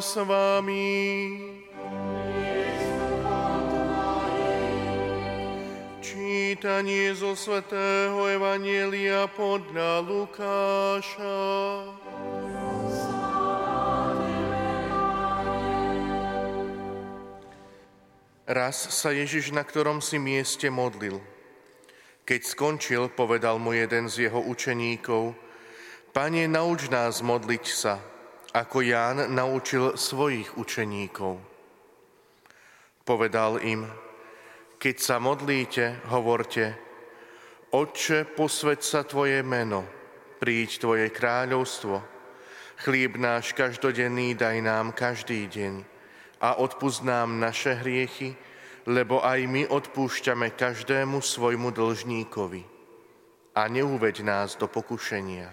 S vami. Čítanie zo svätého Evanielia podľa Lukáša. Raz sa Ježiš na ktorom si mieste modlil. Keď skončil, povedal mu jeden z jeho učeníkov, Pane, nauč nás modliť sa, ako Ján naučil svojich učeníkov. Povedal im, keď sa modlíte, hovorte, Otče, posved sa Tvoje meno, príď Tvoje kráľovstvo, chlieb náš každodenný daj nám každý deň a odpúsť nám naše hriechy, lebo aj my odpúšťame každému svojmu dlžníkovi. A neuveď nás do pokušenia.